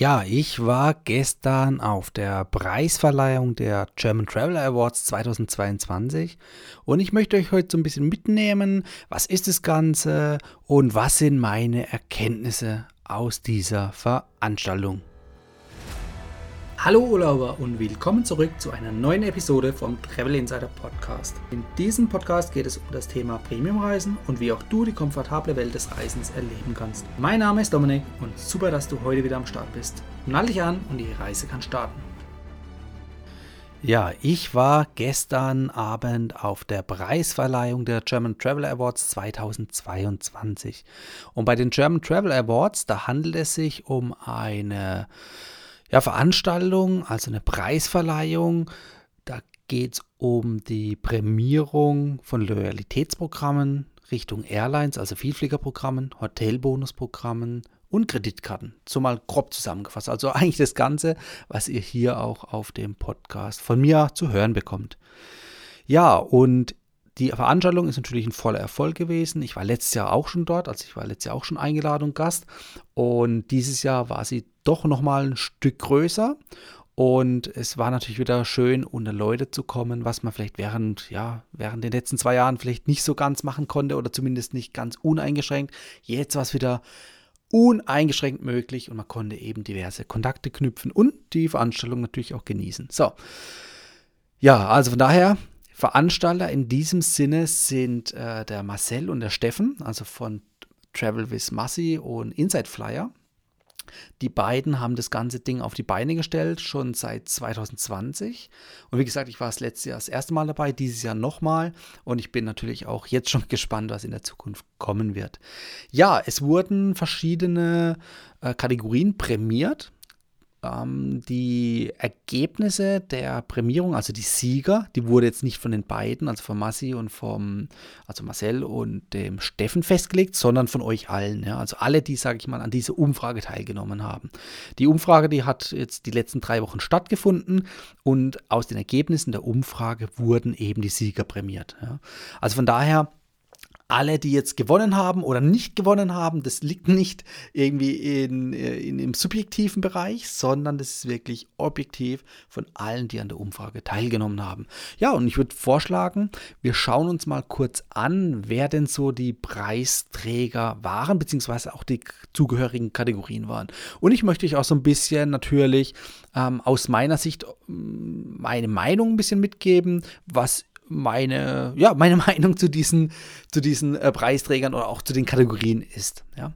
Ja, ich war gestern auf der Preisverleihung der German Traveler Awards 2022 und ich möchte euch heute so ein bisschen mitnehmen, was ist das Ganze und was sind meine Erkenntnisse aus dieser Veranstaltung. Hallo Urlauber und willkommen zurück zu einer neuen Episode vom Travel Insider Podcast. In diesem Podcast geht es um das Thema Premiumreisen und wie auch du die komfortable Welt des Reisens erleben kannst. Mein Name ist Dominik und super, dass du heute wieder am Start bist. Nall dich an und die Reise kann starten. Ja, ich war gestern Abend auf der Preisverleihung der German Travel Awards 2022. Und bei den German Travel Awards, da handelt es sich um eine ja, Veranstaltung, also eine Preisverleihung. Da geht es um die Prämierung von Loyalitätsprogrammen Richtung Airlines, also Vielfliegerprogrammen, Hotelbonusprogrammen und Kreditkarten. So mal grob zusammengefasst. Also eigentlich das Ganze, was ihr hier auch auf dem Podcast von mir zu hören bekommt. Ja, und die Veranstaltung ist natürlich ein voller Erfolg gewesen. Ich war letztes Jahr auch schon dort, also ich war letztes Jahr auch schon eingeladen und Gast. Und dieses Jahr war sie doch nochmal ein Stück größer. Und es war natürlich wieder schön, unter Leute zu kommen, was man vielleicht während, ja, während den letzten zwei Jahren vielleicht nicht so ganz machen konnte oder zumindest nicht ganz uneingeschränkt. Jetzt war es wieder uneingeschränkt möglich und man konnte eben diverse Kontakte knüpfen und die Veranstaltung natürlich auch genießen. So. Ja, also von daher Veranstalter in diesem Sinne sind äh, der Marcel und der Steffen, also von Travel with Massi und Inside Flyer. Die beiden haben das ganze Ding auf die Beine gestellt, schon seit 2020. Und wie gesagt, ich war das letzte Jahr das erste Mal dabei, dieses Jahr nochmal. Und ich bin natürlich auch jetzt schon gespannt, was in der Zukunft kommen wird. Ja, es wurden verschiedene äh, Kategorien prämiert ähm, die Ergebnisse der Prämierung, also die Sieger, die wurde jetzt nicht von den beiden, also von Massi und vom, also Marcel und dem Steffen festgelegt, sondern von euch allen. Ja? Also alle, die, sage ich mal, an dieser Umfrage teilgenommen haben. Die Umfrage, die hat jetzt die letzten drei Wochen stattgefunden und aus den Ergebnissen der Umfrage wurden eben die Sieger prämiert. Ja? Also von daher alle, die jetzt gewonnen haben oder nicht gewonnen haben, das liegt nicht irgendwie in, äh, in, im subjektiven Bereich, sondern das ist wirklich objektiv von allen, die an der Umfrage teilgenommen haben. Ja, und ich würde vorschlagen, wir schauen uns mal kurz an, wer denn so die Preisträger waren, beziehungsweise auch die zugehörigen Kategorien waren. Und ich möchte euch auch so ein bisschen natürlich ähm, aus meiner Sicht meine Meinung ein bisschen mitgeben, was meine, ja, meine Meinung zu diesen, zu diesen äh, Preisträgern oder auch zu den Kategorien ist. Ja.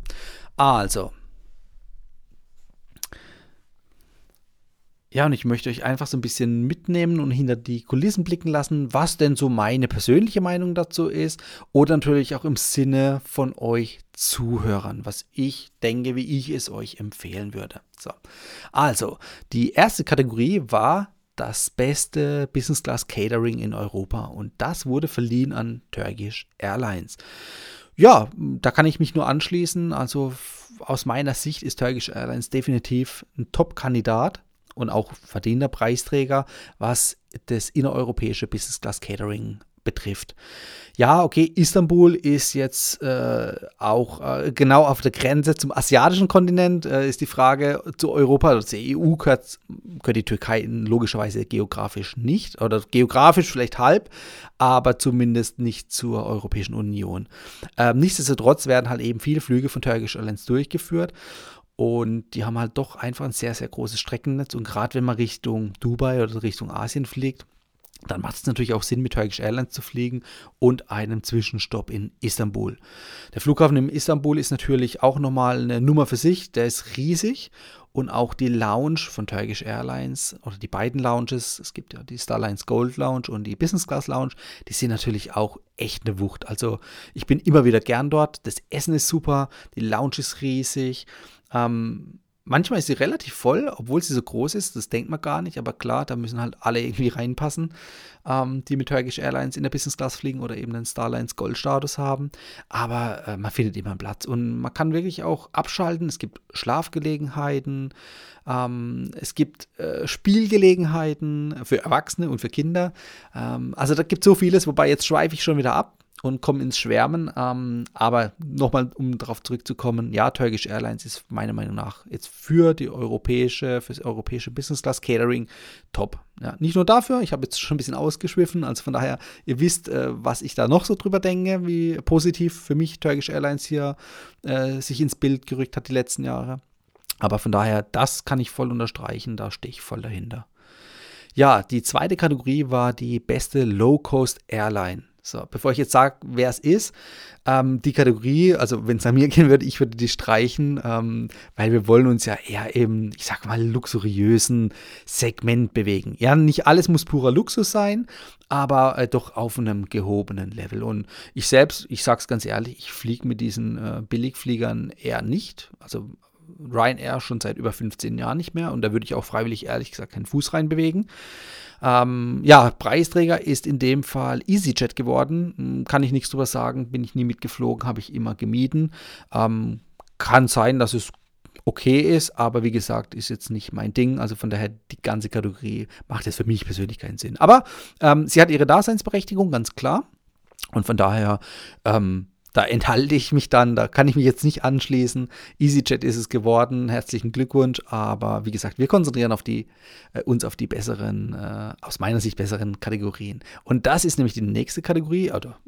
Also. Ja, und ich möchte euch einfach so ein bisschen mitnehmen und hinter die Kulissen blicken lassen, was denn so meine persönliche Meinung dazu ist oder natürlich auch im Sinne von euch Zuhörern, was ich denke, wie ich es euch empfehlen würde. So. Also, die erste Kategorie war das beste Business Class Catering in Europa und das wurde verliehen an Turkish Airlines. Ja, da kann ich mich nur anschließen. Also aus meiner Sicht ist Turkish Airlines definitiv ein Top-Kandidat und auch verdienter Preisträger, was das innereuropäische Business Class Catering betrifft. Ja, okay, Istanbul ist jetzt äh, auch äh, genau auf der Grenze zum asiatischen Kontinent. Äh, ist die Frage zu Europa, also zur EU gehört, gehört die Türkei logischerweise geografisch nicht oder geografisch vielleicht halb, aber zumindest nicht zur Europäischen Union. Ähm, nichtsdestotrotz werden halt eben viele Flüge von Turkish Airlines durchgeführt. Und die haben halt doch einfach ein sehr, sehr großes Streckennetz. Und gerade wenn man Richtung Dubai oder Richtung Asien fliegt, dann macht es natürlich auch Sinn, mit Turkish Airlines zu fliegen und einem Zwischenstopp in Istanbul. Der Flughafen in Istanbul ist natürlich auch nochmal eine Nummer für sich, der ist riesig und auch die Lounge von Turkish Airlines oder die beiden Lounges, es gibt ja die Starlines Gold Lounge und die Business Class Lounge, die sind natürlich auch echt eine Wucht. Also ich bin immer wieder gern dort, das Essen ist super, die Lounge ist riesig. Ähm, Manchmal ist sie relativ voll, obwohl sie so groß ist. Das denkt man gar nicht. Aber klar, da müssen halt alle irgendwie reinpassen, ähm, die mit Turkish Airlines in der Business Class fliegen oder eben den Starlines Gold Status haben. Aber äh, man findet immer einen Platz und man kann wirklich auch abschalten. Es gibt Schlafgelegenheiten, ähm, es gibt äh, Spielgelegenheiten für Erwachsene und für Kinder. Ähm, also da gibt es so vieles. Wobei jetzt schweife ich schon wieder ab und kommen ins Schwärmen. Ähm, aber nochmal, um darauf zurückzukommen, ja, Turkish Airlines ist meiner Meinung nach jetzt für die europäische, für das europäische Business Class Catering top. Ja, nicht nur dafür, ich habe jetzt schon ein bisschen ausgeschwiffen, also von daher, ihr wisst, äh, was ich da noch so drüber denke, wie positiv für mich Turkish Airlines hier äh, sich ins Bild gerückt hat die letzten Jahre. Aber von daher, das kann ich voll unterstreichen, da stehe ich voll dahinter. Ja, die zweite Kategorie war die beste Low-Cost Airline. So, bevor ich jetzt sage, wer es ist, ähm, die Kategorie, also wenn es an mir gehen würde, ich würde die streichen, ähm, weil wir wollen uns ja eher im, ich sag mal, luxuriösen Segment bewegen. Ja, nicht alles muss purer Luxus sein, aber äh, doch auf einem gehobenen Level. Und ich selbst, ich sage es ganz ehrlich, ich fliege mit diesen äh, Billigfliegern eher nicht. Also Ryanair schon seit über 15 Jahren nicht mehr und da würde ich auch freiwillig ehrlich gesagt keinen Fuß reinbewegen. Ähm, ja, Preisträger ist in dem Fall EasyJet geworden. Hm, kann ich nichts drüber sagen, bin ich nie mitgeflogen, habe ich immer gemieden. Ähm, kann sein, dass es okay ist, aber wie gesagt, ist jetzt nicht mein Ding. Also von daher, die ganze Kategorie macht jetzt für mich persönlich keinen Sinn. Aber ähm, sie hat ihre Daseinsberechtigung, ganz klar. Und von daher, ähm, da enthalte ich mich dann, da kann ich mich jetzt nicht anschließen. EasyJet ist es geworden, herzlichen Glückwunsch. Aber wie gesagt, wir konzentrieren auf die, äh, uns auf die besseren, äh, aus meiner Sicht besseren Kategorien. Und das ist nämlich die nächste Kategorie, oder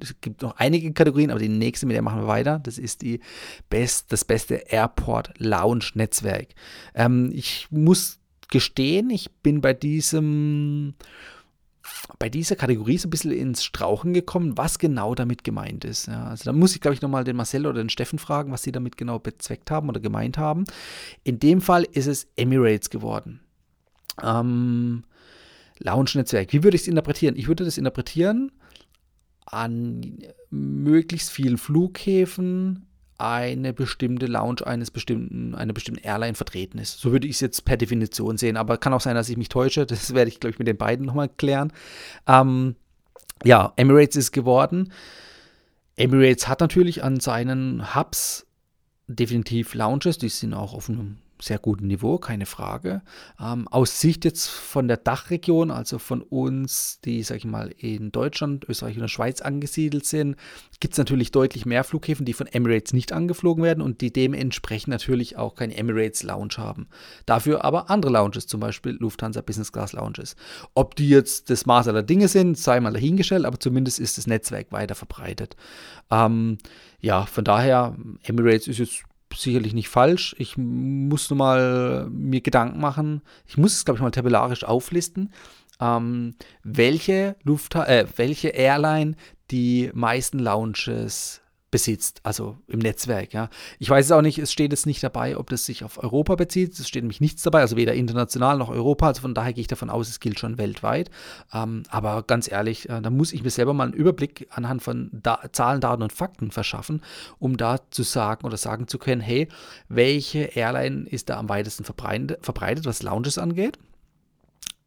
es gibt noch einige Kategorien, aber die nächste, mit der machen wir weiter. Das ist die Best, das beste Airport Lounge Netzwerk. Ähm, ich muss gestehen, ich bin bei diesem bei dieser Kategorie so ein bisschen ins Strauchen gekommen, was genau damit gemeint ist. Ja, also da muss ich, glaube ich, nochmal den Marcel oder den Steffen fragen, was sie damit genau bezweckt haben oder gemeint haben. In dem Fall ist es Emirates geworden. Ähm, Lounge-Netzwerk. Wie würde ich es interpretieren? Ich würde das interpretieren an möglichst vielen Flughäfen eine bestimmte Lounge eines bestimmten, einer bestimmten Airline vertreten ist. So würde ich es jetzt per Definition sehen, aber kann auch sein, dass ich mich täusche. Das werde ich, glaube ich, mit den beiden nochmal klären. Ähm, ja, Emirates ist geworden. Emirates hat natürlich an seinen Hubs definitiv Lounges, die sind auch auf einem sehr gutem Niveau, keine Frage. Ähm, aus Sicht jetzt von der Dachregion, also von uns, die, sag ich mal, in Deutschland, Österreich und der Schweiz angesiedelt sind, gibt es natürlich deutlich mehr Flughäfen, die von Emirates nicht angeflogen werden und die dementsprechend natürlich auch kein Emirates Lounge haben. Dafür aber andere Lounges, zum Beispiel Lufthansa Business Class Lounges. Ob die jetzt das Maß aller Dinge sind, sei mal dahingestellt, aber zumindest ist das Netzwerk weiter verbreitet. Ähm, ja, von daher, Emirates ist jetzt sicherlich nicht falsch. Ich muss nur mal mir Gedanken machen. Ich muss es, glaube ich, mal tabellarisch auflisten, ähm, welche, Luft äh, welche Airline die meisten Lounges besitzt, also im Netzwerk. Ja. Ich weiß es auch nicht, es steht jetzt nicht dabei, ob das sich auf Europa bezieht. Es steht nämlich nichts dabei, also weder international noch Europa. Also von daher gehe ich davon aus, es gilt schon weltweit. Ähm, aber ganz ehrlich, äh, da muss ich mir selber mal einen Überblick anhand von da Zahlen, Daten und Fakten verschaffen, um da zu sagen oder sagen zu können, hey, welche Airline ist da am weitesten verbreitet, verbreitet was Lounges angeht?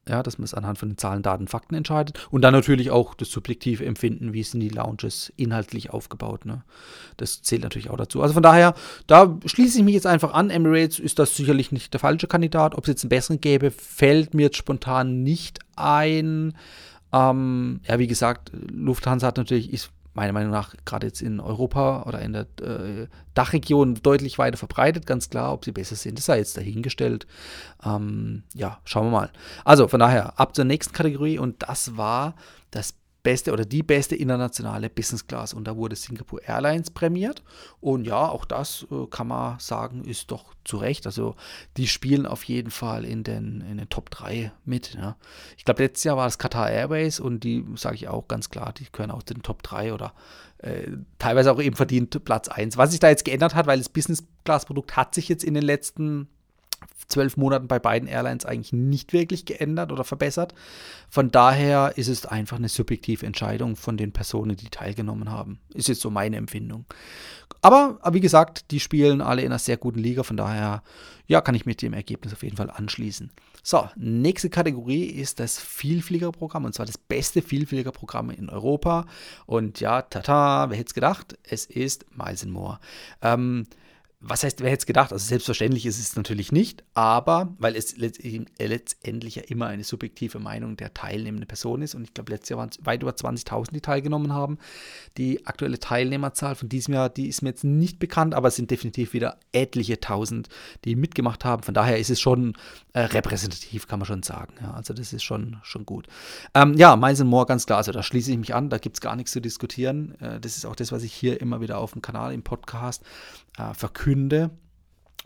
Ja, dass man es anhand von den Zahlen, Daten, Fakten entscheidet. Und dann natürlich auch das subjektive Empfinden, wie sind die Lounges inhaltlich aufgebaut. Ne? Das zählt natürlich auch dazu. Also von daher, da schließe ich mich jetzt einfach an. Emirates ist das sicherlich nicht der falsche Kandidat. Ob es jetzt einen besseren gäbe, fällt mir jetzt spontan nicht ein. Ähm, ja, wie gesagt, Lufthansa hat natürlich, ist meiner Meinung nach gerade jetzt in Europa oder in der äh, Dachregion deutlich weiter verbreitet, ganz klar. Ob sie besser sind, das sei jetzt dahingestellt. Ähm, ja, schauen wir mal. Also von daher ab zur nächsten Kategorie und das war das beste oder die beste internationale Business Class. Und da wurde Singapore Airlines prämiert. Und ja, auch das äh, kann man sagen, ist doch zu Recht. Also die spielen auf jeden Fall in den, in den Top 3 mit. Ja. Ich glaube, letztes Jahr war es Qatar Airways und die sage ich auch ganz klar, die gehören auch zu den Top 3 oder äh, teilweise auch eben verdient Platz 1. Was sich da jetzt geändert hat, weil das Business Class Produkt hat sich jetzt in den letzten zwölf Monaten bei beiden Airlines eigentlich nicht wirklich geändert oder verbessert. Von daher ist es einfach eine subjektive Entscheidung von den Personen, die teilgenommen haben. Ist jetzt so meine Empfindung. Aber wie gesagt, die spielen alle in einer sehr guten Liga, von daher ja, kann ich mit dem Ergebnis auf jeden Fall anschließen. So, nächste Kategorie ist das Vielfliegerprogramm und zwar das beste Vielfliegerprogramm in Europa. Und ja, tata, wer hätte es gedacht? Es ist Miles More. Ähm, was heißt, wer hätte es gedacht? Also selbstverständlich ist es natürlich nicht, aber weil es letztendlich ja immer eine subjektive Meinung der teilnehmenden Person ist und ich glaube, letztes Jahr waren es weit über 20.000, die teilgenommen haben. Die aktuelle Teilnehmerzahl von diesem Jahr, die ist mir jetzt nicht bekannt, aber es sind definitiv wieder etliche Tausend, die mitgemacht haben. Von daher ist es schon äh, repräsentativ, kann man schon sagen. Ja, also das ist schon, schon gut. Ähm, ja, Miles Moore, ganz klar, also da schließe ich mich an, da gibt es gar nichts zu diskutieren. Äh, das ist auch das, was ich hier immer wieder auf dem Kanal, im Podcast äh, verkünde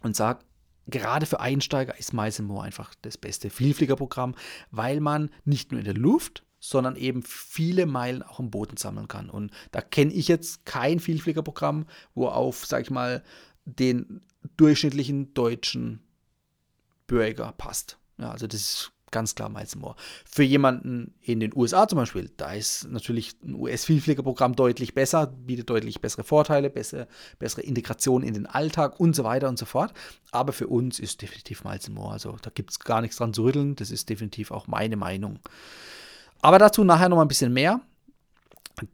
und sage, gerade für Einsteiger ist Moore einfach das beste Vielfliegerprogramm, weil man nicht nur in der Luft, sondern eben viele Meilen auch im Boden sammeln kann. Und da kenne ich jetzt kein Vielfliegerprogramm, wo auf, sag ich mal, den durchschnittlichen deutschen Bürger passt. Ja, also das ist ganz klar Miles More. Für jemanden in den USA zum Beispiel, da ist natürlich ein US-Vielfliegerprogramm deutlich besser, bietet deutlich bessere Vorteile, bessere, bessere Integration in den Alltag und so weiter und so fort. Aber für uns ist definitiv Miles More. Also da gibt es gar nichts dran zu rütteln. Das ist definitiv auch meine Meinung. Aber dazu nachher noch mal ein bisschen mehr.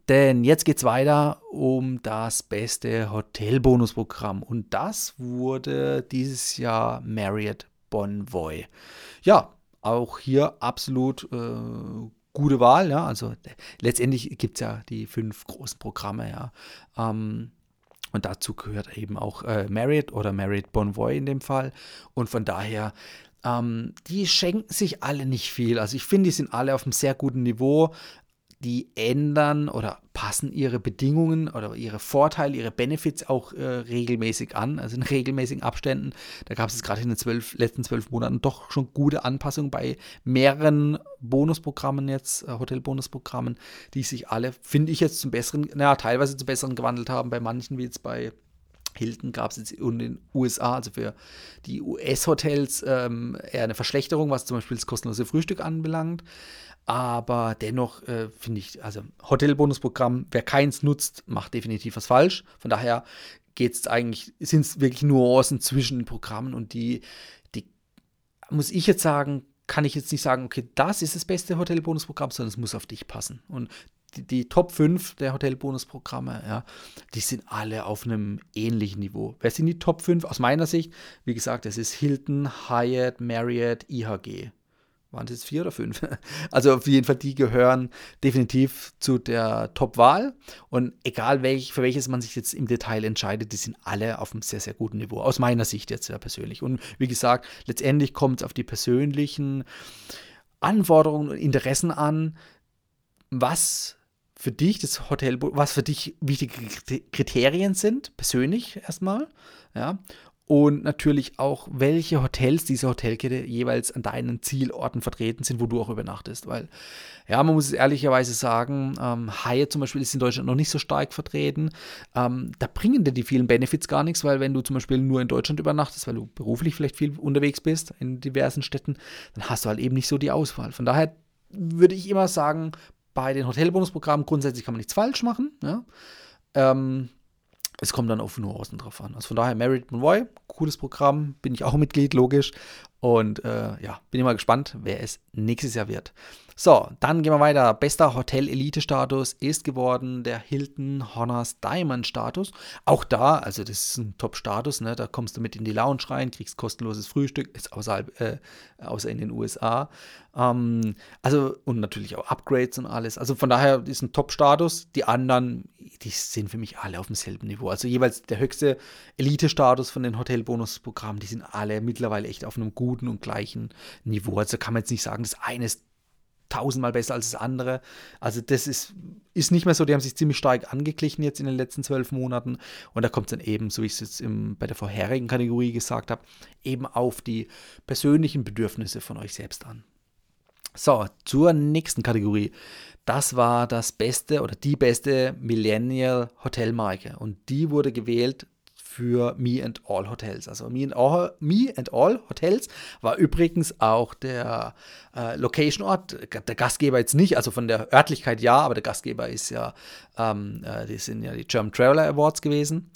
Denn jetzt geht es weiter um das beste Hotelbonusprogramm. Und das wurde dieses Jahr Marriott Bonvoy. Ja, auch hier absolut äh, gute Wahl. Ja? Also letztendlich gibt es ja die fünf großen Programme. Ja? Ähm, und dazu gehört eben auch äh, Marriott oder Marriott Bonvoy in dem Fall. Und von daher, ähm, die schenken sich alle nicht viel. Also ich finde, die sind alle auf einem sehr guten Niveau die ändern oder passen ihre Bedingungen oder ihre Vorteile, ihre Benefits auch äh, regelmäßig an, also in regelmäßigen Abständen. Da gab es gerade in den zwölf, letzten zwölf Monaten doch schon gute Anpassungen bei mehreren Bonusprogrammen jetzt, äh, Hotelbonusprogrammen, die sich alle, finde ich jetzt zum Besseren, naja, teilweise zum Besseren gewandelt haben, bei manchen wie jetzt bei Hilton gab es jetzt in den USA, also für die US-Hotels, ähm, eher eine Verschlechterung, was zum Beispiel das kostenlose Frühstück anbelangt. Aber dennoch äh, finde ich, also Hotelbonusprogramm, wer keins nutzt, macht definitiv was falsch. Von daher geht es eigentlich, sind es wirklich Nuancen zwischen den Programmen und die, die, muss ich jetzt sagen, kann ich jetzt nicht sagen, okay, das ist das beste Hotelbonusprogramm, sondern es muss auf dich passen. Und die, die Top 5 der Hotelbonusprogramme, ja, die sind alle auf einem ähnlichen Niveau. Wer sind die Top 5? Aus meiner Sicht, wie gesagt, es ist Hilton, Hyatt, Marriott, IHG waren es vier oder fünf? Also auf jeden Fall, die gehören definitiv zu der Top-Wahl. Und egal welch, für welches man sich jetzt im Detail entscheidet, die sind alle auf einem sehr, sehr guten Niveau. Aus meiner Sicht jetzt ja persönlich. Und wie gesagt, letztendlich kommt es auf die persönlichen Anforderungen und Interessen an, was für dich das Hotel, was für dich wichtige Kriterien sind, persönlich erstmal, ja, und natürlich auch, welche Hotels diese Hotelkette jeweils an deinen Zielorten vertreten sind, wo du auch übernachtest. Weil, ja, man muss es ehrlicherweise sagen, ähm, Hyatt zum Beispiel ist in Deutschland noch nicht so stark vertreten. Ähm, da bringen dir die vielen Benefits gar nichts, weil wenn du zum Beispiel nur in Deutschland übernachtest, weil du beruflich vielleicht viel unterwegs bist in diversen Städten, dann hast du halt eben nicht so die Auswahl. Von daher würde ich immer sagen, bei den Hotelbonusprogrammen grundsätzlich kann man nichts falsch machen. Ja? Ähm, es kommt dann auf Nuancen drauf an. Also von daher Merit Monroy, cooles Programm, bin ich auch Mitglied, logisch. Und äh, ja, bin immer gespannt, wer es nächstes Jahr wird. So, dann gehen wir weiter. Bester Hotel-Elite-Status ist geworden der Hilton Honors Diamond Status. Auch da, also das ist ein Top-Status, ne? da kommst du mit in die Lounge rein, kriegst kostenloses Frühstück, ist außerhalb, äh, außer in den USA. Ähm, also und natürlich auch Upgrades und alles. Also von daher ist ein Top-Status. Die anderen, die sind für mich alle auf demselben Niveau. Also jeweils der höchste Elite-Status von den Hotel-Bonus-Programmen, die sind alle mittlerweile echt auf einem guten und gleichen Niveau. Also kann man jetzt nicht sagen, das eine ist tausendmal besser als das andere. Also das ist, ist nicht mehr so, die haben sich ziemlich stark angeglichen jetzt in den letzten zwölf Monaten. Und da kommt es dann eben, so wie ich es jetzt im, bei der vorherigen Kategorie gesagt habe, eben auf die persönlichen Bedürfnisse von euch selbst an. So, zur nächsten Kategorie. Das war das beste oder die beste Millennial Hotelmarke. Und die wurde gewählt für Me and All Hotels. Also Me and All, Me and All Hotels war übrigens auch der äh, Location-Ort, der Gastgeber jetzt nicht, also von der Örtlichkeit ja, aber der Gastgeber ist ja, ähm, äh, die sind ja die German Traveler Awards gewesen.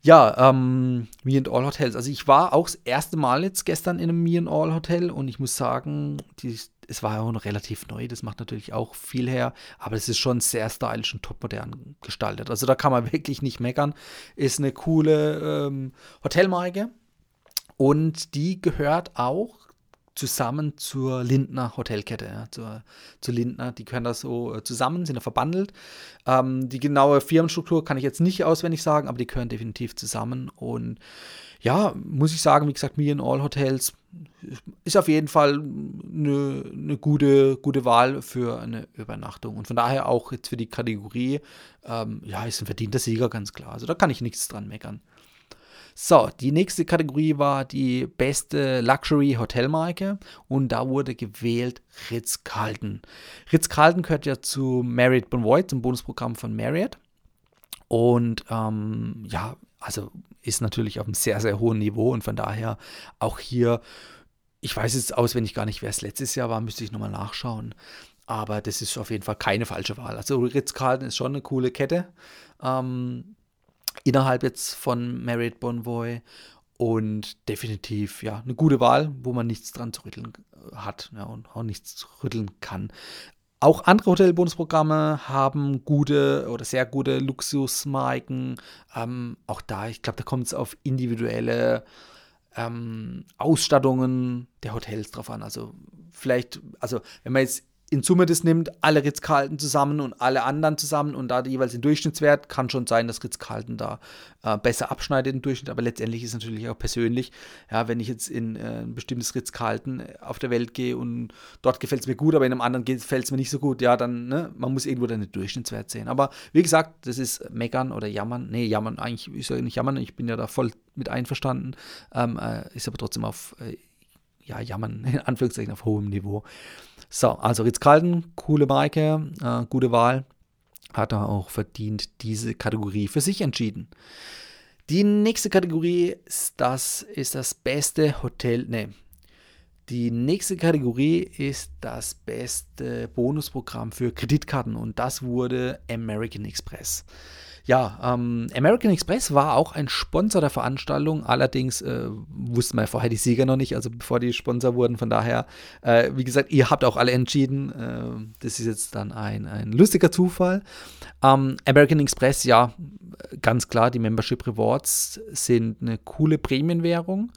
Ja, ähm, Me and All Hotels. Also ich war auch das erste Mal jetzt gestern in einem Me and All Hotel und ich muss sagen, die es war ja auch noch relativ neu, das macht natürlich auch viel her, aber es ist schon sehr stylisch und topmodern gestaltet. Also da kann man wirklich nicht meckern. Ist eine coole ähm, Hotelmarke und die gehört auch zusammen zur Lindner Hotelkette, ja, zur, zur Lindner. Die gehören da so äh, zusammen, sind da verbandelt. Ähm, die genaue Firmenstruktur kann ich jetzt nicht auswendig sagen, aber die gehören definitiv zusammen. Und ja, muss ich sagen, wie gesagt, Me in All Hotels ist auf jeden Fall eine, eine gute, gute Wahl für eine Übernachtung. Und von daher auch jetzt für die Kategorie, ähm, ja, ist ein verdienter Sieger, ganz klar. Also da kann ich nichts dran meckern. So, die nächste Kategorie war die beste Luxury Hotelmarke und da wurde gewählt Ritz-Carlton. Ritz-Carlton gehört ja zu Marriott Bonvoy, zum Bonusprogramm von Marriott. Und ähm, ja, also ist natürlich auf einem sehr, sehr hohen Niveau und von daher auch hier, ich weiß jetzt auswendig gar nicht, wer es letztes Jahr war, müsste ich nochmal nachschauen. Aber das ist auf jeden Fall keine falsche Wahl. Also Ritz-Carlton ist schon eine coole Kette. Ähm, innerhalb jetzt von Marriott Bonvoy und definitiv ja eine gute Wahl, wo man nichts dran zu rütteln äh, hat ja, und auch nichts zu rütteln kann. Auch andere Hotelbonusprogramme haben gute oder sehr gute Luxusmarken. Ähm, auch da, ich glaube, da kommt es auf individuelle ähm, Ausstattungen der Hotels drauf an. Also vielleicht, also wenn man jetzt in Summe das nimmt, alle Ritz-Carlton zusammen und alle anderen zusammen und da jeweils den Durchschnittswert, kann schon sein, dass Ritz-Carlton da äh, besser abschneidet im Durchschnitt, aber letztendlich ist es natürlich auch persönlich. Ja, wenn ich jetzt in äh, ein bestimmtes Ritz-Carlton auf der Welt gehe und dort gefällt es mir gut, aber in einem anderen gefällt es mir nicht so gut, ja, dann, ne, man muss irgendwo den Durchschnittswert sehen. Aber wie gesagt, das ist meckern oder jammern. Nee, jammern, eigentlich ist ja nicht jammern, ich bin ja da voll mit einverstanden, ähm, äh, ist aber trotzdem auf, äh, ja, jammern, in Anführungszeichen auf hohem Niveau. So, also Ritz-Carlton, coole Marke, äh, gute Wahl. Hat er auch verdient diese Kategorie für sich entschieden. Die nächste Kategorie ist das, ist das beste Hotel. Ne, die nächste Kategorie ist das beste Bonusprogramm für Kreditkarten und das wurde American Express. Ja, ähm, American Express war auch ein Sponsor der Veranstaltung. Allerdings äh, wussten wir vorher die Sieger noch nicht, also bevor die Sponsor wurden. Von daher, äh, wie gesagt, ihr habt auch alle entschieden. Äh, das ist jetzt dann ein, ein lustiger Zufall. Ähm, American Express, ja, ganz klar, die Membership Rewards sind eine coole Prämienwährung,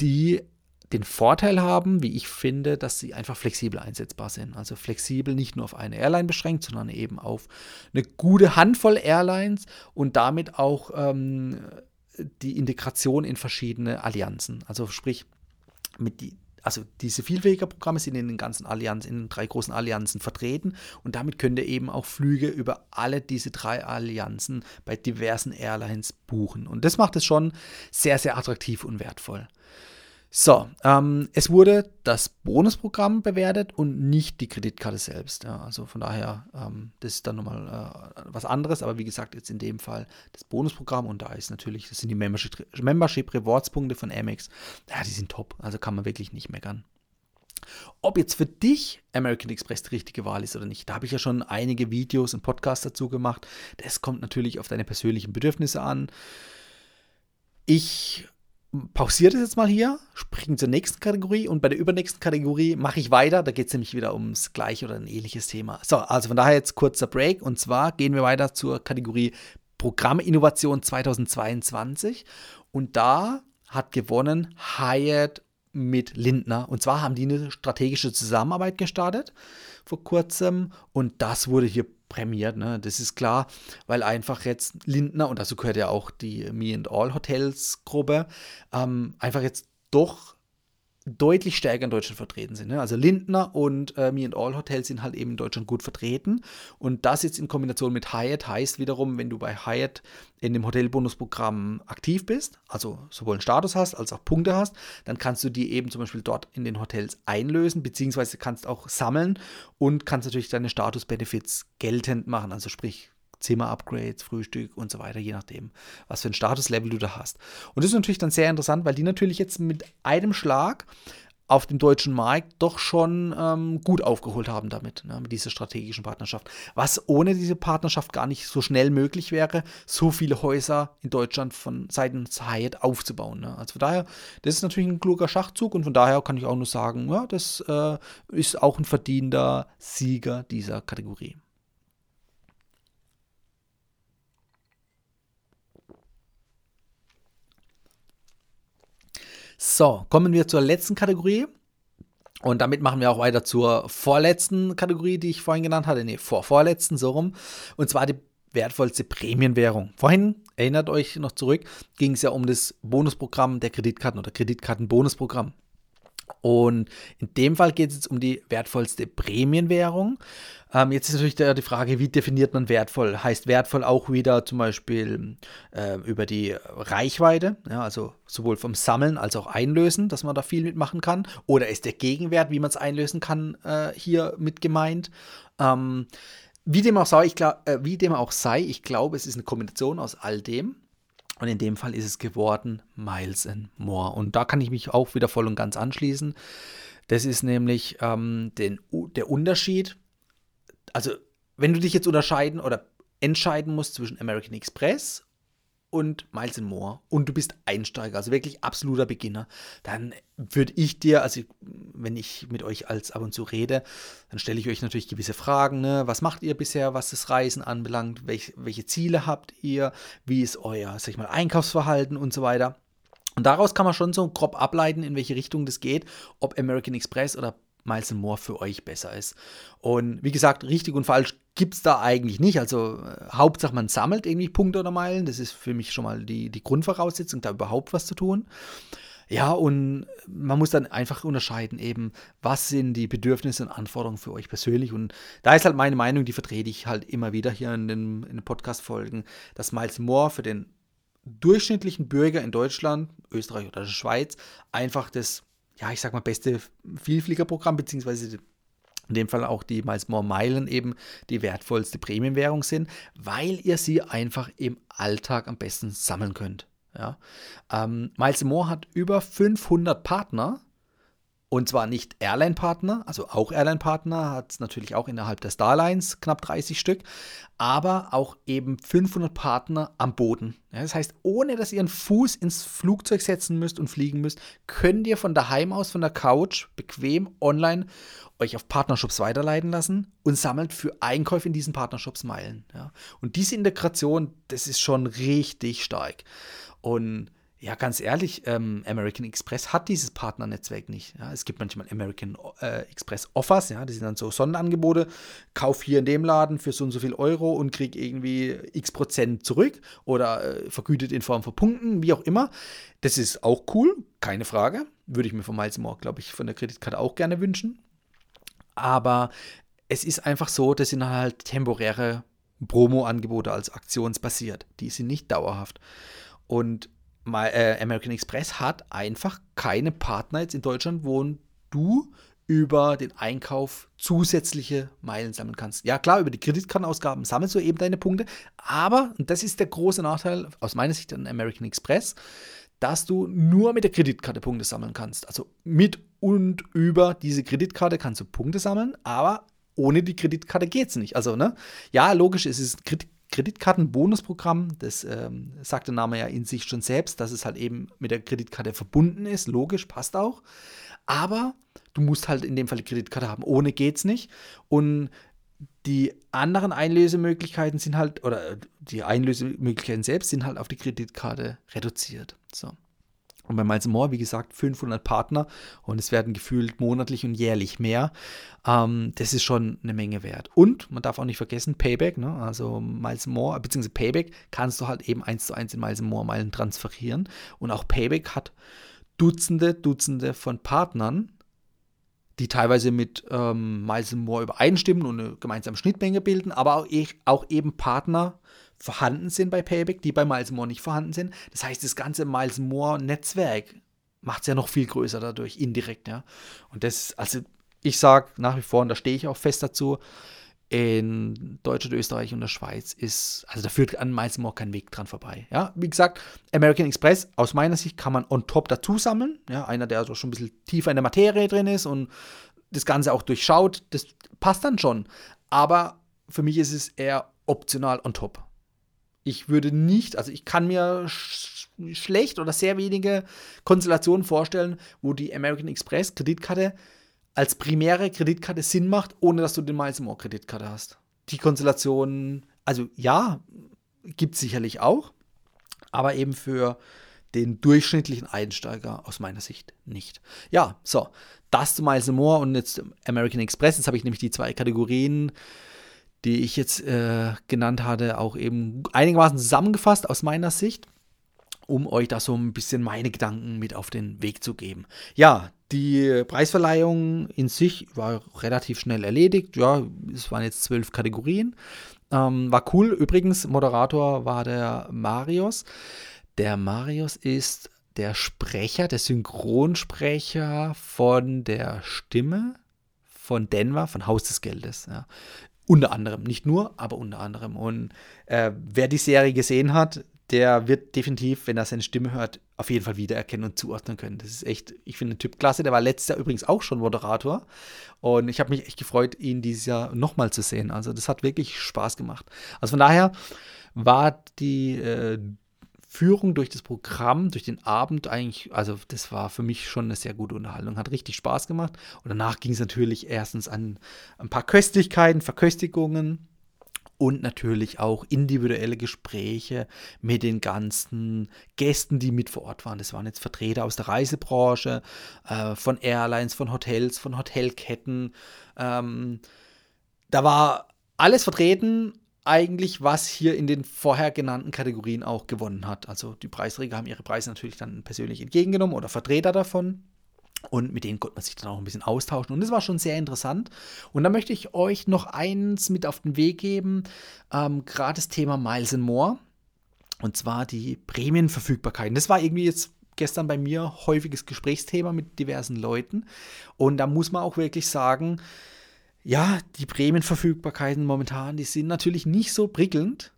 die den Vorteil haben, wie ich finde, dass sie einfach flexibel einsetzbar sind. Also flexibel nicht nur auf eine Airline beschränkt, sondern eben auf eine gute Handvoll Airlines und damit auch ähm, die Integration in verschiedene Allianzen. Also sprich, mit die, also diese Vielfähiger-Programme sind in den ganzen Allianzen, in den drei großen Allianzen vertreten und damit könnt ihr eben auch Flüge über alle diese drei Allianzen bei diversen Airlines buchen. Und das macht es schon sehr, sehr attraktiv und wertvoll. So, ähm, es wurde das Bonusprogramm bewertet und nicht die Kreditkarte selbst. Ja, also von daher, ähm, das ist dann nochmal äh, was anderes, aber wie gesagt, jetzt in dem Fall das Bonusprogramm und da ist natürlich, das sind die Membership, Membership Rewards Punkte von Amex. Ja, die sind top, also kann man wirklich nicht meckern. Ob jetzt für dich American Express die richtige Wahl ist oder nicht, da habe ich ja schon einige Videos und Podcasts dazu gemacht. Das kommt natürlich auf deine persönlichen Bedürfnisse an. Ich pausiere das jetzt mal hier, springen zur nächsten Kategorie und bei der übernächsten Kategorie mache ich weiter. Da geht es nämlich wieder ums gleiche oder ein ähnliches Thema. So, also von daher jetzt kurzer Break und zwar gehen wir weiter zur Kategorie Programminnovation 2022 und da hat gewonnen Hyatt mit Lindner. Und zwar haben die eine strategische Zusammenarbeit gestartet vor kurzem und das wurde hier prämiert. Ne? Das ist klar, weil einfach jetzt Lindner, und dazu gehört ja auch die Me and All Hotels Gruppe, ähm, einfach jetzt doch deutlich stärker in Deutschland vertreten sind. Ne? Also Lindner und äh, Me and All Hotels sind halt eben in Deutschland gut vertreten. Und das jetzt in Kombination mit Hyatt heißt wiederum, wenn du bei Hyatt in dem Hotelbonusprogramm aktiv bist, also sowohl einen Status hast als auch Punkte hast, dann kannst du die eben zum Beispiel dort in den Hotels einlösen, beziehungsweise kannst auch sammeln und kannst natürlich deine Status-Benefits geltend machen. Also sprich, Zimmer-Upgrades, Frühstück und so weiter, je nachdem, was für ein Statuslevel du da hast. Und das ist natürlich dann sehr interessant, weil die natürlich jetzt mit einem Schlag auf dem deutschen Markt doch schon ähm, gut aufgeholt haben damit, ne, mit dieser strategischen Partnerschaft. Was ohne diese Partnerschaft gar nicht so schnell möglich wäre, so viele Häuser in Deutschland von seitens Hyatt aufzubauen. Ne. Also von daher, das ist natürlich ein kluger Schachzug und von daher kann ich auch nur sagen, ja, das äh, ist auch ein verdienter Sieger dieser Kategorie. So, kommen wir zur letzten Kategorie. Und damit machen wir auch weiter zur vorletzten Kategorie, die ich vorhin genannt hatte. Nee, vor vorletzten, so rum. Und zwar die wertvollste Prämienwährung. Vorhin, erinnert euch noch zurück, ging es ja um das Bonusprogramm der Kreditkarten oder Kreditkartenbonusprogramm. Und in dem Fall geht es jetzt um die wertvollste Prämienwährung. Ähm, jetzt ist natürlich die Frage, wie definiert man wertvoll? Heißt wertvoll auch wieder zum Beispiel äh, über die Reichweite, ja, also sowohl vom Sammeln als auch Einlösen, dass man da viel mitmachen kann? Oder ist der Gegenwert, wie man es einlösen kann, äh, hier mit gemeint? Ähm, wie dem auch sei, ich glaub, äh, wie dem auch sei, ich glaube, es ist eine Kombination aus all dem. Und in dem Fall ist es geworden Miles and More. Und da kann ich mich auch wieder voll und ganz anschließen. Das ist nämlich ähm, den, der Unterschied. Also, wenn du dich jetzt unterscheiden oder entscheiden musst zwischen American Express und Miles More und du bist Einsteiger, also wirklich absoluter Beginner, dann würde ich dir, also wenn ich mit euch als ab und zu rede, dann stelle ich euch natürlich gewisse Fragen. Ne? Was macht ihr bisher, was das Reisen anbelangt? Welch, welche Ziele habt ihr? Wie ist euer, sag ich mal, Einkaufsverhalten und so weiter? Und daraus kann man schon so grob ableiten, in welche Richtung das geht, ob American Express oder Miles More für euch besser ist. Und wie gesagt, richtig und falsch gibt es da eigentlich nicht. Also äh, Hauptsache man sammelt irgendwie Punkte oder Meilen. Das ist für mich schon mal die, die Grundvoraussetzung, da überhaupt was zu tun. Ja, und man muss dann einfach unterscheiden, eben, was sind die Bedürfnisse und Anforderungen für euch persönlich. Und da ist halt meine Meinung, die vertrete ich halt immer wieder hier in den, in den Podcast-Folgen, dass Miles More für den durchschnittlichen Bürger in Deutschland, Österreich oder der Schweiz einfach das ja, ich sag mal, beste Vielfliegerprogramm, beziehungsweise in dem Fall auch die Miles More Meilen eben die wertvollste Prämienwährung sind, weil ihr sie einfach im Alltag am besten sammeln könnt. Ja. Ähm, Miles More hat über 500 Partner und zwar nicht Airline-Partner, also auch Airline-Partner, hat es natürlich auch innerhalb der Starlines knapp 30 Stück, aber auch eben 500 Partner am Boden. Ja, das heißt, ohne dass ihr einen Fuß ins Flugzeug setzen müsst und fliegen müsst, könnt ihr von daheim aus, von der Couch, bequem online euch auf Partnershops weiterleiten lassen und sammelt für Einkäufe in diesen Partnershops Meilen. Ja. Und diese Integration, das ist schon richtig stark. Und ja, ganz ehrlich, ähm, American Express hat dieses Partnernetzwerk nicht. Ja, es gibt manchmal American äh, Express Offers, ja, das sind dann so Sonderangebote. Kauf hier in dem Laden für so und so viel Euro und krieg irgendwie x Prozent zurück oder äh, vergütet in Form von Punkten, wie auch immer. Das ist auch cool, keine Frage. Würde ich mir von Miles More, glaube ich, von der Kreditkarte auch gerne wünschen. Aber es ist einfach so, das sind halt temporäre Promo-Angebote als aktionsbasiert. Die sind nicht dauerhaft. Und My, äh, American Express hat einfach keine Partner jetzt in Deutschland, wo du über den Einkauf zusätzliche Meilen sammeln kannst. Ja, klar, über die Kreditkartenausgaben sammelst du eben deine Punkte, aber, und das ist der große Nachteil aus meiner Sicht an American Express, dass du nur mit der Kreditkarte Punkte sammeln kannst. Also mit und über diese Kreditkarte kannst du Punkte sammeln, aber ohne die Kreditkarte geht es nicht. Also, ne? Ja, logisch, es ist ein Kreditkartenbonusprogramm, das ähm, sagt der Name ja in sich schon selbst, dass es halt eben mit der Kreditkarte verbunden ist. Logisch, passt auch. Aber du musst halt in dem Fall die Kreditkarte haben. Ohne geht's nicht. Und die anderen Einlösemöglichkeiten sind halt, oder die Einlösemöglichkeiten selbst sind halt auf die Kreditkarte reduziert. So. Und bei Miles More, wie gesagt, 500 Partner und es werden gefühlt monatlich und jährlich mehr. Ähm, das ist schon eine Menge wert. Und man darf auch nicht vergessen, Payback, ne? also Miles More, beziehungsweise Payback kannst du halt eben eins zu eins in Miles More Meilen transferieren. Und auch Payback hat Dutzende, Dutzende von Partnern, die teilweise mit ähm, Miles More übereinstimmen und eine gemeinsame Schnittmenge bilden, aber auch, auch eben Partner, vorhanden sind bei Payback, die bei Miles More nicht vorhanden sind. Das heißt, das ganze Miles More-Netzwerk macht es ja noch viel größer dadurch, indirekt, ja. Und das, also ich sage nach wie vor, und da stehe ich auch fest dazu, in Deutschland, Österreich und der Schweiz ist, also da führt an Miles More kein Weg dran vorbei. Ja, wie gesagt, American Express aus meiner Sicht kann man on top dazu sammeln. Ja, einer, der also schon ein bisschen tiefer in der Materie drin ist und das Ganze auch durchschaut, das passt dann schon. Aber für mich ist es eher optional on top. Ich würde nicht, also ich kann mir sch schlecht oder sehr wenige Konstellationen vorstellen, wo die American Express Kreditkarte als primäre Kreditkarte Sinn macht, ohne dass du den Miles More Kreditkarte hast. Die Konstellation, also ja, gibt es sicherlich auch, aber eben für den durchschnittlichen Einsteiger aus meiner Sicht nicht. Ja, so, das zu Miles More und jetzt American Express. Jetzt habe ich nämlich die zwei Kategorien, die ich jetzt äh, genannt hatte, auch eben einigermaßen zusammengefasst aus meiner Sicht um euch da so ein bisschen meine Gedanken mit auf den Weg zu geben. Ja, die Preisverleihung in sich war relativ schnell erledigt. Ja, es waren jetzt zwölf Kategorien. Ähm, war cool. Übrigens, Moderator war der Marius. Der Marius ist der Sprecher, der Synchronsprecher von der Stimme von Denver, von Haus des Geldes. Ja. Unter anderem, nicht nur, aber unter anderem. Und äh, wer die Serie gesehen hat, der wird definitiv, wenn er seine Stimme hört, auf jeden Fall wiedererkennen und zuordnen können. Das ist echt, ich finde den Typ klasse. Der war letztes Jahr übrigens auch schon Moderator. Und ich habe mich echt gefreut, ihn dieses Jahr nochmal zu sehen. Also das hat wirklich Spaß gemacht. Also von daher war die äh, Führung durch das Programm, durch den Abend eigentlich, also das war für mich schon eine sehr gute Unterhaltung, hat richtig Spaß gemacht. Und danach ging es natürlich erstens an ein paar Köstlichkeiten, Verköstigungen und natürlich auch individuelle Gespräche mit den ganzen Gästen, die mit vor Ort waren. Das waren jetzt Vertreter aus der Reisebranche, äh, von Airlines, von Hotels, von Hotelketten. Ähm, da war alles vertreten, eigentlich, was hier in den vorher genannten Kategorien auch gewonnen hat. Also die Preisträger haben ihre Preise natürlich dann persönlich entgegengenommen oder Vertreter davon. Und mit denen konnte man sich dann auch ein bisschen austauschen. Und das war schon sehr interessant. Und da möchte ich euch noch eins mit auf den Weg geben. Ähm, Gerade das Thema Miles and More. Und zwar die Prämienverfügbarkeiten. Das war irgendwie jetzt gestern bei mir häufiges Gesprächsthema mit diversen Leuten. Und da muss man auch wirklich sagen, ja, die Prämienverfügbarkeiten momentan, die sind natürlich nicht so prickelnd.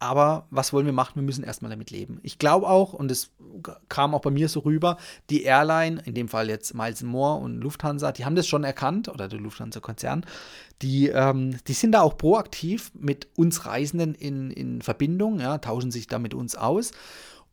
Aber was wollen wir machen? Wir müssen erstmal damit leben. Ich glaube auch, und es kam auch bei mir so rüber, die Airline, in dem Fall jetzt Miles More und Lufthansa, die haben das schon erkannt, oder der Lufthansa-Konzern, die, ähm, die sind da auch proaktiv mit uns Reisenden in, in Verbindung, ja, tauschen sich da mit uns aus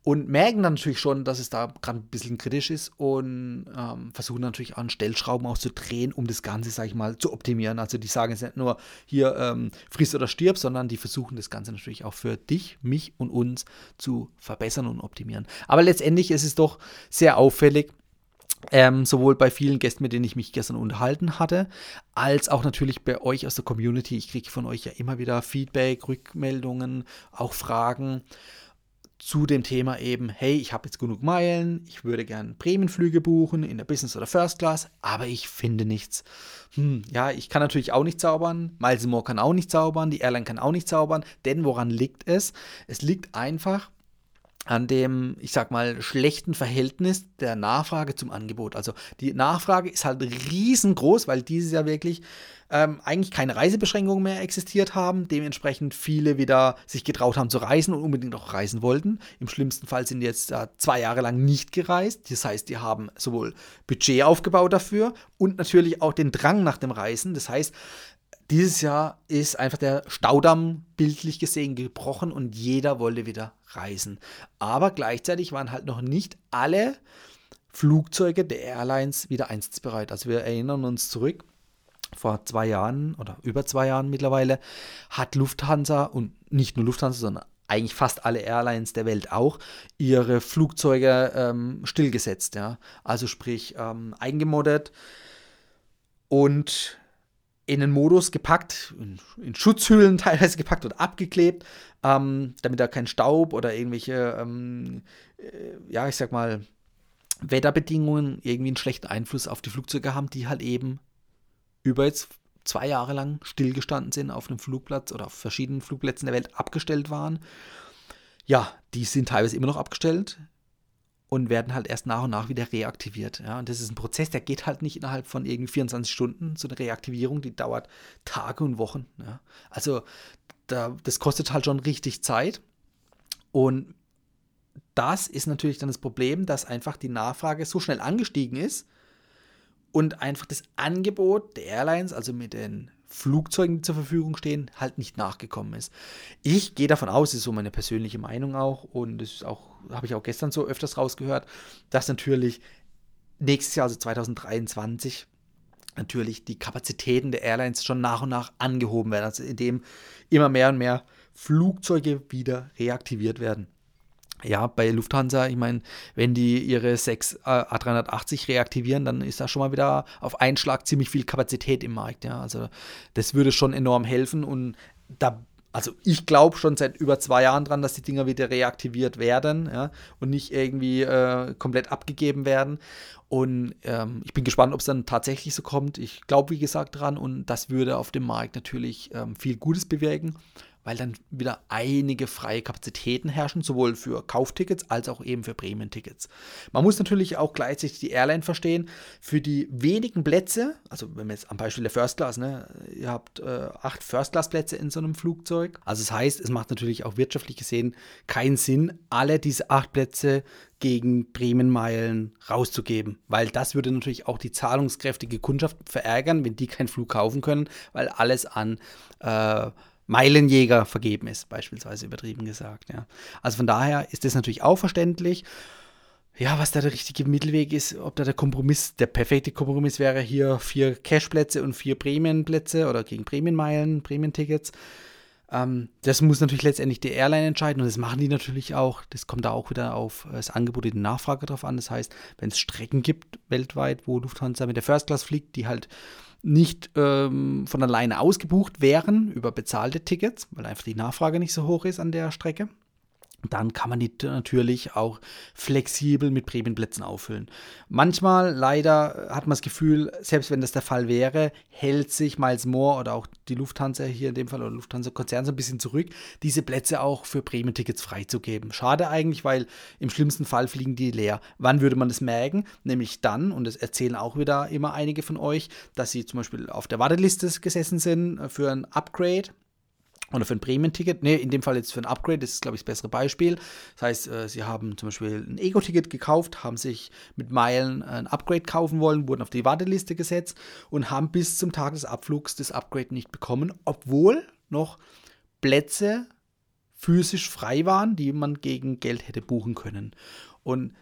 und merken dann natürlich schon, dass es da gerade ein bisschen kritisch ist und ähm, versuchen natürlich an Stellschrauben auch zu drehen, um das Ganze, sag ich mal, zu optimieren. Also die sagen jetzt nicht nur hier ähm, friss oder stirb, sondern die versuchen das Ganze natürlich auch für dich, mich und uns zu verbessern und optimieren. Aber letztendlich ist es doch sehr auffällig, ähm, sowohl bei vielen Gästen, mit denen ich mich gestern unterhalten hatte, als auch natürlich bei euch aus der Community. Ich kriege von euch ja immer wieder Feedback, Rückmeldungen, auch Fragen zu dem Thema eben, hey, ich habe jetzt genug Meilen, ich würde gerne Prämienflüge buchen in der Business oder First Class, aber ich finde nichts. Hm, ja, ich kann natürlich auch nicht zaubern, Miles More kann auch nicht zaubern, die Airline kann auch nicht zaubern, denn woran liegt es? Es liegt einfach an dem, ich sag mal, schlechten Verhältnis der Nachfrage zum Angebot. Also die Nachfrage ist halt riesengroß, weil dieses Jahr wirklich ähm, eigentlich keine Reisebeschränkungen mehr existiert haben, dementsprechend viele wieder sich getraut haben zu reisen und unbedingt auch reisen wollten. Im schlimmsten Fall sind jetzt äh, zwei Jahre lang nicht gereist. Das heißt, die haben sowohl Budget aufgebaut dafür und natürlich auch den Drang nach dem Reisen. Das heißt, dieses Jahr ist einfach der Staudamm bildlich gesehen gebrochen und jeder wollte wieder reisen. Aber gleichzeitig waren halt noch nicht alle Flugzeuge der Airlines wieder einsatzbereit. Also wir erinnern uns zurück, vor zwei Jahren oder über zwei Jahren mittlerweile hat Lufthansa und nicht nur Lufthansa, sondern eigentlich fast alle Airlines der Welt auch ihre Flugzeuge ähm, stillgesetzt. Ja? Also sprich ähm, eingemoddet und in den Modus gepackt, in, in Schutzhüllen teilweise gepackt und abgeklebt, ähm, damit da kein Staub oder irgendwelche, ähm, äh, ja, ich sag mal, Wetterbedingungen irgendwie einen schlechten Einfluss auf die Flugzeuge haben, die halt eben über jetzt zwei Jahre lang stillgestanden sind auf einem Flugplatz oder auf verschiedenen Flugplätzen der Welt abgestellt waren. Ja, die sind teilweise immer noch abgestellt. und werden halt erst nach und nach wieder reaktiviert. Ja? Und das ist ein Prozess, der geht halt nicht innerhalb von irgendwie 24 Stunden. So eine Reaktivierung, die dauert Tage und Wochen. Ja? Also da, das kostet halt schon richtig Zeit. Und das ist natürlich dann das Problem, dass einfach die Nachfrage so schnell angestiegen ist und einfach das Angebot der Airlines, also mit den Flugzeugen, die zur Verfügung stehen, halt nicht nachgekommen ist. Ich gehe davon aus, ist so meine persönliche Meinung auch, und das ist auch, habe ich auch gestern so öfters rausgehört, dass natürlich nächstes Jahr, also 2023, natürlich die Kapazitäten der Airlines schon nach und nach angehoben werden, also indem immer mehr und mehr Flugzeuge wieder reaktiviert werden ja, bei Lufthansa, ich meine, wenn die ihre 6 äh, A380 reaktivieren, dann ist da schon mal wieder auf einen Schlag ziemlich viel Kapazität im Markt. Ja, also das würde schon enorm helfen und da also ich glaube schon seit über zwei Jahren dran, dass die Dinger wieder reaktiviert werden ja, und nicht irgendwie äh, komplett abgegeben werden. Und ähm, ich bin gespannt, ob es dann tatsächlich so kommt. Ich glaube, wie gesagt, dran und das würde auf dem Markt natürlich ähm, viel Gutes bewirken weil dann wieder einige freie Kapazitäten herrschen, sowohl für Kauftickets als auch eben für Prämientickets. Man muss natürlich auch gleichzeitig die Airline verstehen, für die wenigen Plätze, also wenn wir jetzt am Beispiel der First Class, ne, ihr habt äh, acht First Class Plätze in so einem Flugzeug, also das heißt, es macht natürlich auch wirtschaftlich gesehen keinen Sinn, alle diese acht Plätze gegen Prämienmeilen rauszugeben, weil das würde natürlich auch die zahlungskräftige Kundschaft verärgern, wenn die keinen Flug kaufen können, weil alles an äh, Meilenjäger vergeben ist, beispielsweise übertrieben gesagt. Ja. Also von daher ist das natürlich auch verständlich. Ja, was da der richtige Mittelweg ist, ob da der Kompromiss, der perfekte Kompromiss wäre, hier vier Cashplätze und vier Prämienplätze oder gegen Prämienmeilen, Prämientickets. Ähm, das muss natürlich letztendlich die Airline entscheiden und das machen die natürlich auch. Das kommt da auch wieder auf das Angebot und die Nachfrage drauf an. Das heißt, wenn es Strecken gibt weltweit, wo Lufthansa mit der First Class fliegt, die halt nicht ähm, von alleine ausgebucht wären über bezahlte Tickets, weil einfach die Nachfrage nicht so hoch ist an der Strecke dann kann man die natürlich auch flexibel mit Prämienplätzen auffüllen. Manchmal, leider, hat man das Gefühl, selbst wenn das der Fall wäre, hält sich Miles More oder auch die Lufthansa hier in dem Fall oder Lufthansa-Konzern so ein bisschen zurück, diese Plätze auch für Prämientickets freizugeben. Schade eigentlich, weil im schlimmsten Fall fliegen die leer. Wann würde man das merken? Nämlich dann, und das erzählen auch wieder immer einige von euch, dass sie zum Beispiel auf der Warteliste gesessen sind für ein Upgrade oder für ein Prämienticket, ne, in dem Fall jetzt für ein Upgrade, das ist, glaube ich, das bessere Beispiel. Das heißt, äh, Sie haben zum Beispiel ein Ego-Ticket gekauft, haben sich mit Meilen ein Upgrade kaufen wollen, wurden auf die Warteliste gesetzt und haben bis zum Tag des Abflugs das Upgrade nicht bekommen, obwohl noch Plätze physisch frei waren, die man gegen Geld hätte buchen können. Und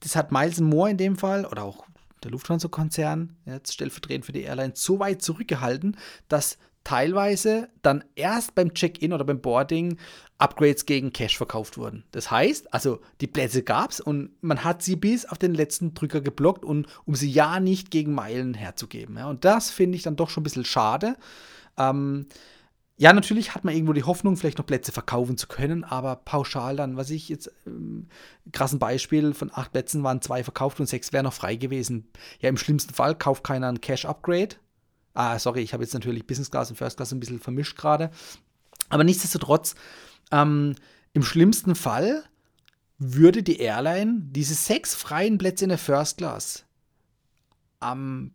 das hat Miles More in dem Fall oder auch der Lufthansa-Konzern, jetzt stellvertretend für die Airline, so weit zurückgehalten, dass teilweise dann erst beim Check-in oder beim Boarding Upgrades gegen Cash verkauft wurden. Das heißt, also die Plätze gab es und man hat sie bis auf den letzten Drücker geblockt, und, um sie ja nicht gegen Meilen herzugeben. Ja, und das finde ich dann doch schon ein bisschen schade. Ähm, ja, natürlich hat man irgendwo die Hoffnung, vielleicht noch Plätze verkaufen zu können, aber pauschal dann, was ich jetzt, ähm, krassen Beispiel, von acht Plätzen waren zwei verkauft und sechs wären noch frei gewesen. Ja, im schlimmsten Fall kauft keiner ein Cash-Upgrade, Ah, sorry, ich habe jetzt natürlich Business Class und First Class ein bisschen vermischt gerade. Aber nichtsdestotrotz, ähm, im schlimmsten Fall würde die Airline diese sechs freien Plätze in der First Class am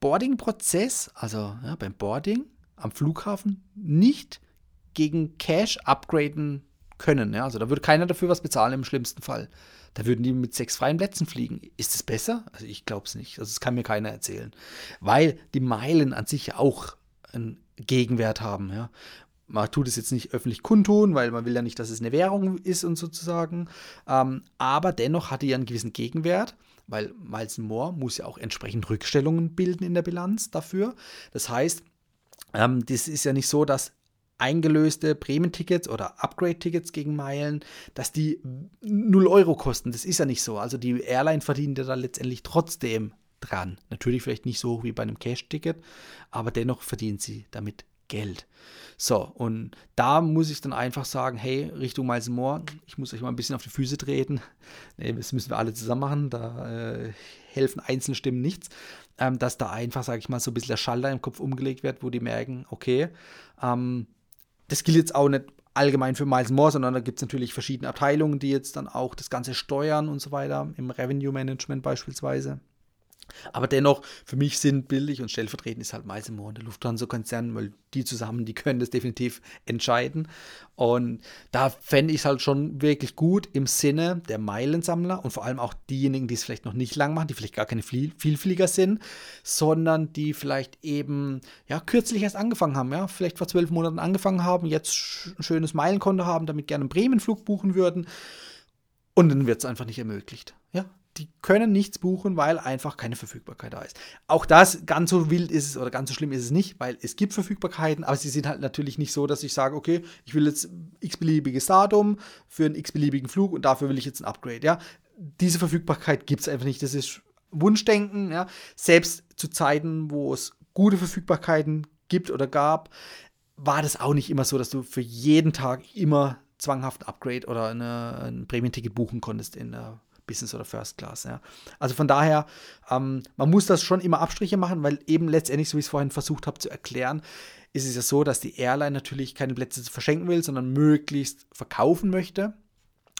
Boarding-Prozess, also ja, beim Boarding am Flughafen, nicht gegen Cash upgraden können. Ja? Also da würde keiner dafür was bezahlen im schlimmsten Fall. Da würden die mit sechs freien Plätzen fliegen. Ist es besser? Also ich glaube es nicht. Also das kann mir keiner erzählen. Weil die Meilen an sich ja auch einen Gegenwert haben. Ja? Man tut es jetzt nicht öffentlich kundtun, weil man will ja nicht, dass es eine Währung ist und sozusagen. Ähm, aber dennoch hat die ja einen gewissen Gegenwert, weil Miles More muss ja auch entsprechend Rückstellungen bilden in der Bilanz dafür. Das heißt, ähm, das ist ja nicht so, dass eingelöste Prämientickets oder Upgrade-Tickets gegen Meilen, dass die 0 Euro kosten. Das ist ja nicht so. Also die Airline verdient ja da letztendlich trotzdem dran. Natürlich vielleicht nicht so hoch wie bei einem Cash-Ticket, aber dennoch verdienen sie damit Geld. So, und da muss ich dann einfach sagen, hey, Richtung Miles More, ich muss euch mal ein bisschen auf die Füße treten. Nee, das müssen wir alle zusammen machen, da äh, helfen einzelne Stimmen nichts. Ähm, dass da einfach, sage ich mal, so ein bisschen der Schalter im Kopf umgelegt wird, wo die merken, okay, ähm, das gilt jetzt auch nicht allgemein für Miles More, sondern da gibt es natürlich verschiedene Abteilungen, die jetzt dann auch das Ganze steuern und so weiter, im Revenue Management beispielsweise. Aber dennoch, für mich sinnbildlich und stellvertretend ist halt Meisenmoor und der Lufthansa-Konzern, weil die zusammen, die können das definitiv entscheiden. Und da fände ich es halt schon wirklich gut im Sinne der Meilensammler und vor allem auch diejenigen, die es vielleicht noch nicht lang machen, die vielleicht gar keine Vielflieger sind, sondern die vielleicht eben ja kürzlich erst angefangen haben, ja, vielleicht vor zwölf Monaten angefangen haben, jetzt ein schönes Meilenkonto haben, damit gerne einen Bremenflug buchen würden. Und dann wird es einfach nicht ermöglicht. Ja, die können nichts buchen, weil einfach keine Verfügbarkeit da ist. Auch das, ganz so wild ist es oder ganz so schlimm ist es nicht, weil es gibt Verfügbarkeiten, aber sie sind halt natürlich nicht so, dass ich sage, okay, ich will jetzt x-beliebiges Datum für einen x-beliebigen Flug und dafür will ich jetzt ein Upgrade. Ja? Diese Verfügbarkeit gibt es einfach nicht. Das ist Wunschdenken. Ja? Selbst zu Zeiten, wo es gute Verfügbarkeiten gibt oder gab, war das auch nicht immer so, dass du für jeden Tag immer zwanghaft ein Upgrade oder eine, ein Prämienticket buchen konntest in der Business oder First Class. Ja. Also von daher, ähm, man muss das schon immer Abstriche machen, weil eben letztendlich, so wie ich es vorhin versucht habe zu erklären, ist es ja so, dass die Airline natürlich keine Plätze verschenken will, sondern möglichst verkaufen möchte.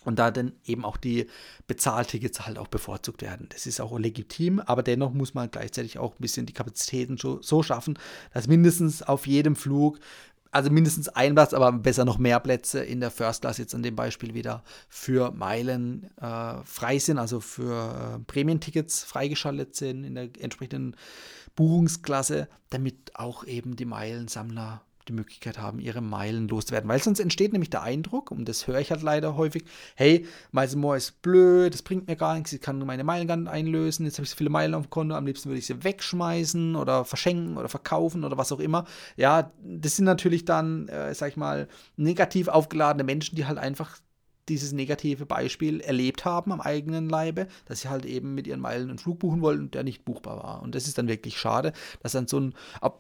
Und da dann eben auch die Bezahltickets halt auch bevorzugt werden. Das ist auch legitim, aber dennoch muss man gleichzeitig auch ein bisschen die Kapazitäten so, so schaffen, dass mindestens auf jedem Flug also mindestens ein Platz, aber besser noch mehr Plätze in der First Class jetzt an dem Beispiel wieder für Meilen äh, frei sind, also für äh, Prämientickets freigeschaltet sind in der entsprechenden Buchungsklasse, damit auch eben die Meilensammler die Möglichkeit haben, ihre Meilen loszuwerden. Weil sonst entsteht nämlich der Eindruck, und das höre ich halt leider häufig, hey, Miles More ist blöd, das bringt mir gar nichts, ich kann meine Meilen gar nicht einlösen, jetzt habe ich so viele Meilen auf dem Konto, am liebsten würde ich sie wegschmeißen oder verschenken oder verkaufen oder was auch immer. Ja, das sind natürlich dann, äh, sag ich mal, negativ aufgeladene Menschen, die halt einfach dieses negative Beispiel erlebt haben am eigenen Leibe, dass sie halt eben mit ihren Meilen einen Flug buchen wollten, der nicht buchbar war. Und das ist dann wirklich schade, dass dann so ein,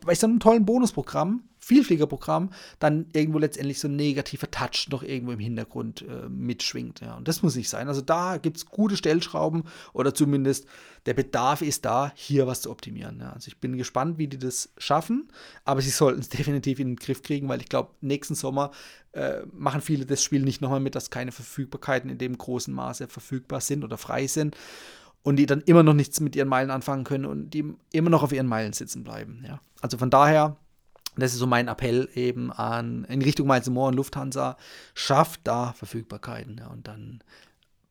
bei so einem tollen Bonusprogramm Vielfliegerprogramm dann irgendwo letztendlich so ein negativer Touch noch irgendwo im Hintergrund äh, mitschwingt. Ja. Und das muss nicht sein. Also da gibt es gute Stellschrauben oder zumindest der Bedarf ist da, hier was zu optimieren. Ja. Also ich bin gespannt, wie die das schaffen, aber sie sollten es definitiv in den Griff kriegen, weil ich glaube, nächsten Sommer äh, machen viele das Spiel nicht nochmal mit, dass keine Verfügbarkeiten in dem großen Maße verfügbar sind oder frei sind und die dann immer noch nichts mit ihren Meilen anfangen können und die immer noch auf ihren Meilen sitzen bleiben. Ja. Also von daher das ist so mein Appell eben an in Richtung Miles Moore und Lufthansa. Schafft da Verfügbarkeiten. Ja, und dann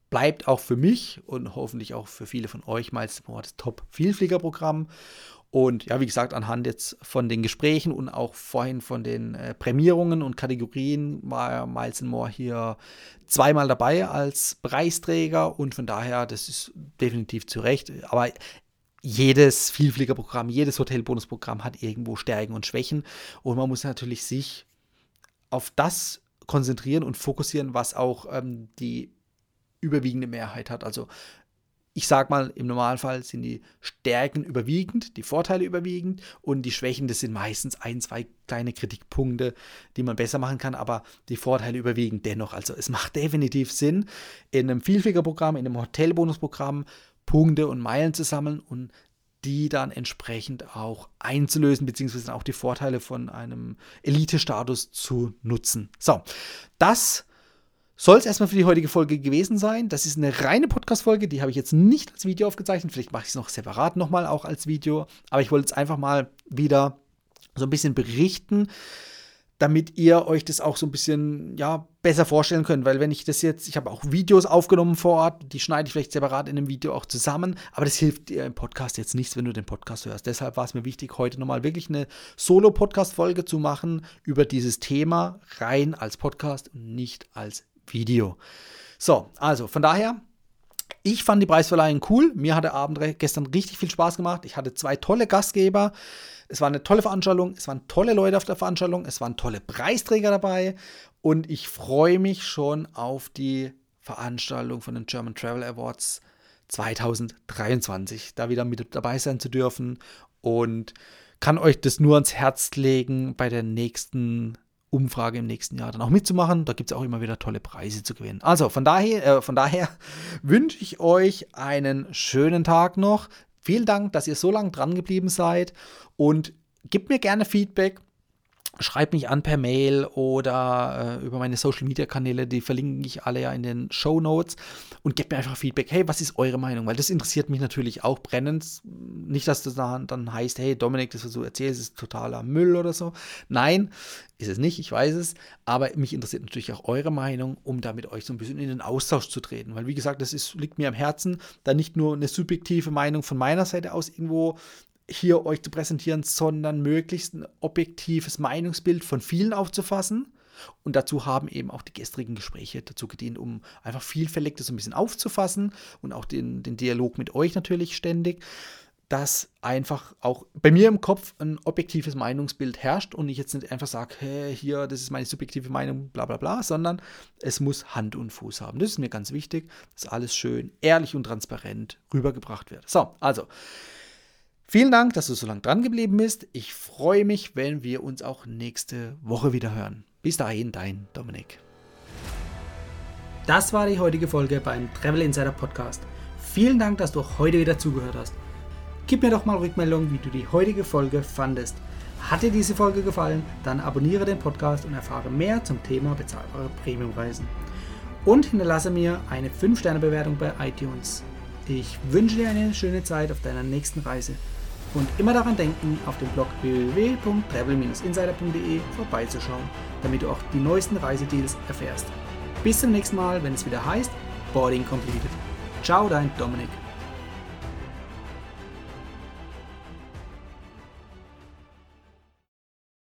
bleibt auch für mich und hoffentlich auch für viele von euch Miles Moore das Top-Vielfliegerprogramm. Und ja, wie gesagt, anhand jetzt von den Gesprächen und auch vorhin von den äh, Prämierungen und Kategorien war Miles Moore hier zweimal dabei als Preisträger und von daher, das ist definitiv zu Recht. Aber jedes Vielfliegerprogramm, jedes Hotelbonusprogramm hat irgendwo Stärken und Schwächen. Und man muss natürlich sich auf das konzentrieren und fokussieren, was auch ähm, die überwiegende Mehrheit hat. Also ich sag mal, im Normalfall sind die Stärken überwiegend, die Vorteile überwiegend und die Schwächen, das sind meistens ein, zwei kleine Kritikpunkte, die man besser machen kann, aber die Vorteile überwiegen dennoch. Also es macht definitiv Sinn, in einem Vielfliegerprogramm, in einem Hotelbonusprogramm Punkte und Meilen zu sammeln und die dann entsprechend auch einzulösen, beziehungsweise auch die Vorteile von einem Elite-Status zu nutzen. So, das soll es erstmal für die heutige Folge gewesen sein. Das ist eine reine Podcast-Folge, die habe ich jetzt nicht als Video aufgezeichnet. Vielleicht mache ich es noch separat nochmal auch als Video. Aber ich wollte jetzt einfach mal wieder so ein bisschen berichten, damit ihr euch das auch so ein bisschen ja, besser vorstellen könnt. Weil wenn ich das jetzt, ich habe auch Videos aufgenommen vor Ort, die schneide ich vielleicht separat in einem Video auch zusammen, aber das hilft dir im Podcast jetzt nichts, wenn du den Podcast hörst. Deshalb war es mir wichtig, heute nochmal wirklich eine Solo-Podcast-Folge zu machen über dieses Thema rein als Podcast und nicht als Video. So, also von daher, ich fand die Preisverleihung cool. Mir hat der Abend gestern richtig viel Spaß gemacht. Ich hatte zwei tolle Gastgeber. Es war eine tolle Veranstaltung, es waren tolle Leute auf der Veranstaltung, es waren tolle Preisträger dabei und ich freue mich schon auf die Veranstaltung von den German Travel Awards 2023, da wieder mit dabei sein zu dürfen und kann euch das nur ans Herz legen, bei der nächsten Umfrage im nächsten Jahr dann auch mitzumachen. Da gibt es auch immer wieder tolle Preise zu gewinnen. Also von daher, äh, von daher wünsche ich euch einen schönen Tag noch. Vielen Dank, dass ihr so lange dran geblieben seid und gebt mir gerne Feedback. Schreibt mich an per Mail oder äh, über meine Social Media Kanäle, die verlinke ich alle ja in den Show Notes und gebt mir einfach Feedback. Hey, was ist eure Meinung? Weil das interessiert mich natürlich auch brennend. Nicht, dass das dann, dann heißt, hey, Dominik, das, was du erzählst, ist totaler Müll oder so. Nein, ist es nicht, ich weiß es. Aber mich interessiert natürlich auch eure Meinung, um da mit euch so ein bisschen in den Austausch zu treten. Weil, wie gesagt, das ist, liegt mir am Herzen, da nicht nur eine subjektive Meinung von meiner Seite aus irgendwo hier euch zu präsentieren, sondern möglichst ein objektives Meinungsbild von vielen aufzufassen. Und dazu haben eben auch die gestrigen Gespräche dazu gedient, um einfach vielfältig das ein bisschen aufzufassen und auch den, den Dialog mit euch natürlich ständig, dass einfach auch bei mir im Kopf ein objektives Meinungsbild herrscht und ich jetzt nicht einfach sage, hey, hier, das ist meine subjektive Meinung, bla bla bla, sondern es muss Hand und Fuß haben. Das ist mir ganz wichtig, dass alles schön ehrlich und transparent rübergebracht wird. So, also Vielen Dank, dass du so lange dran geblieben bist. Ich freue mich, wenn wir uns auch nächste Woche wieder hören. Bis dahin, dein Dominik. Das war die heutige Folge beim Travel Insider Podcast. Vielen Dank, dass du heute wieder zugehört hast. Gib mir doch mal Rückmeldung, wie du die heutige Folge fandest. Hat dir diese Folge gefallen, dann abonniere den Podcast und erfahre mehr zum Thema bezahlbare Premiumreisen. Und hinterlasse mir eine 5-Sterne-Bewertung bei iTunes. Ich wünsche dir eine schöne Zeit auf deiner nächsten Reise. Und immer daran denken, auf dem Blog www.travel-insider.de vorbeizuschauen, damit du auch die neuesten Reisedeals erfährst. Bis zum nächsten Mal, wenn es wieder heißt Boarding Completed. Ciao, dein Dominik.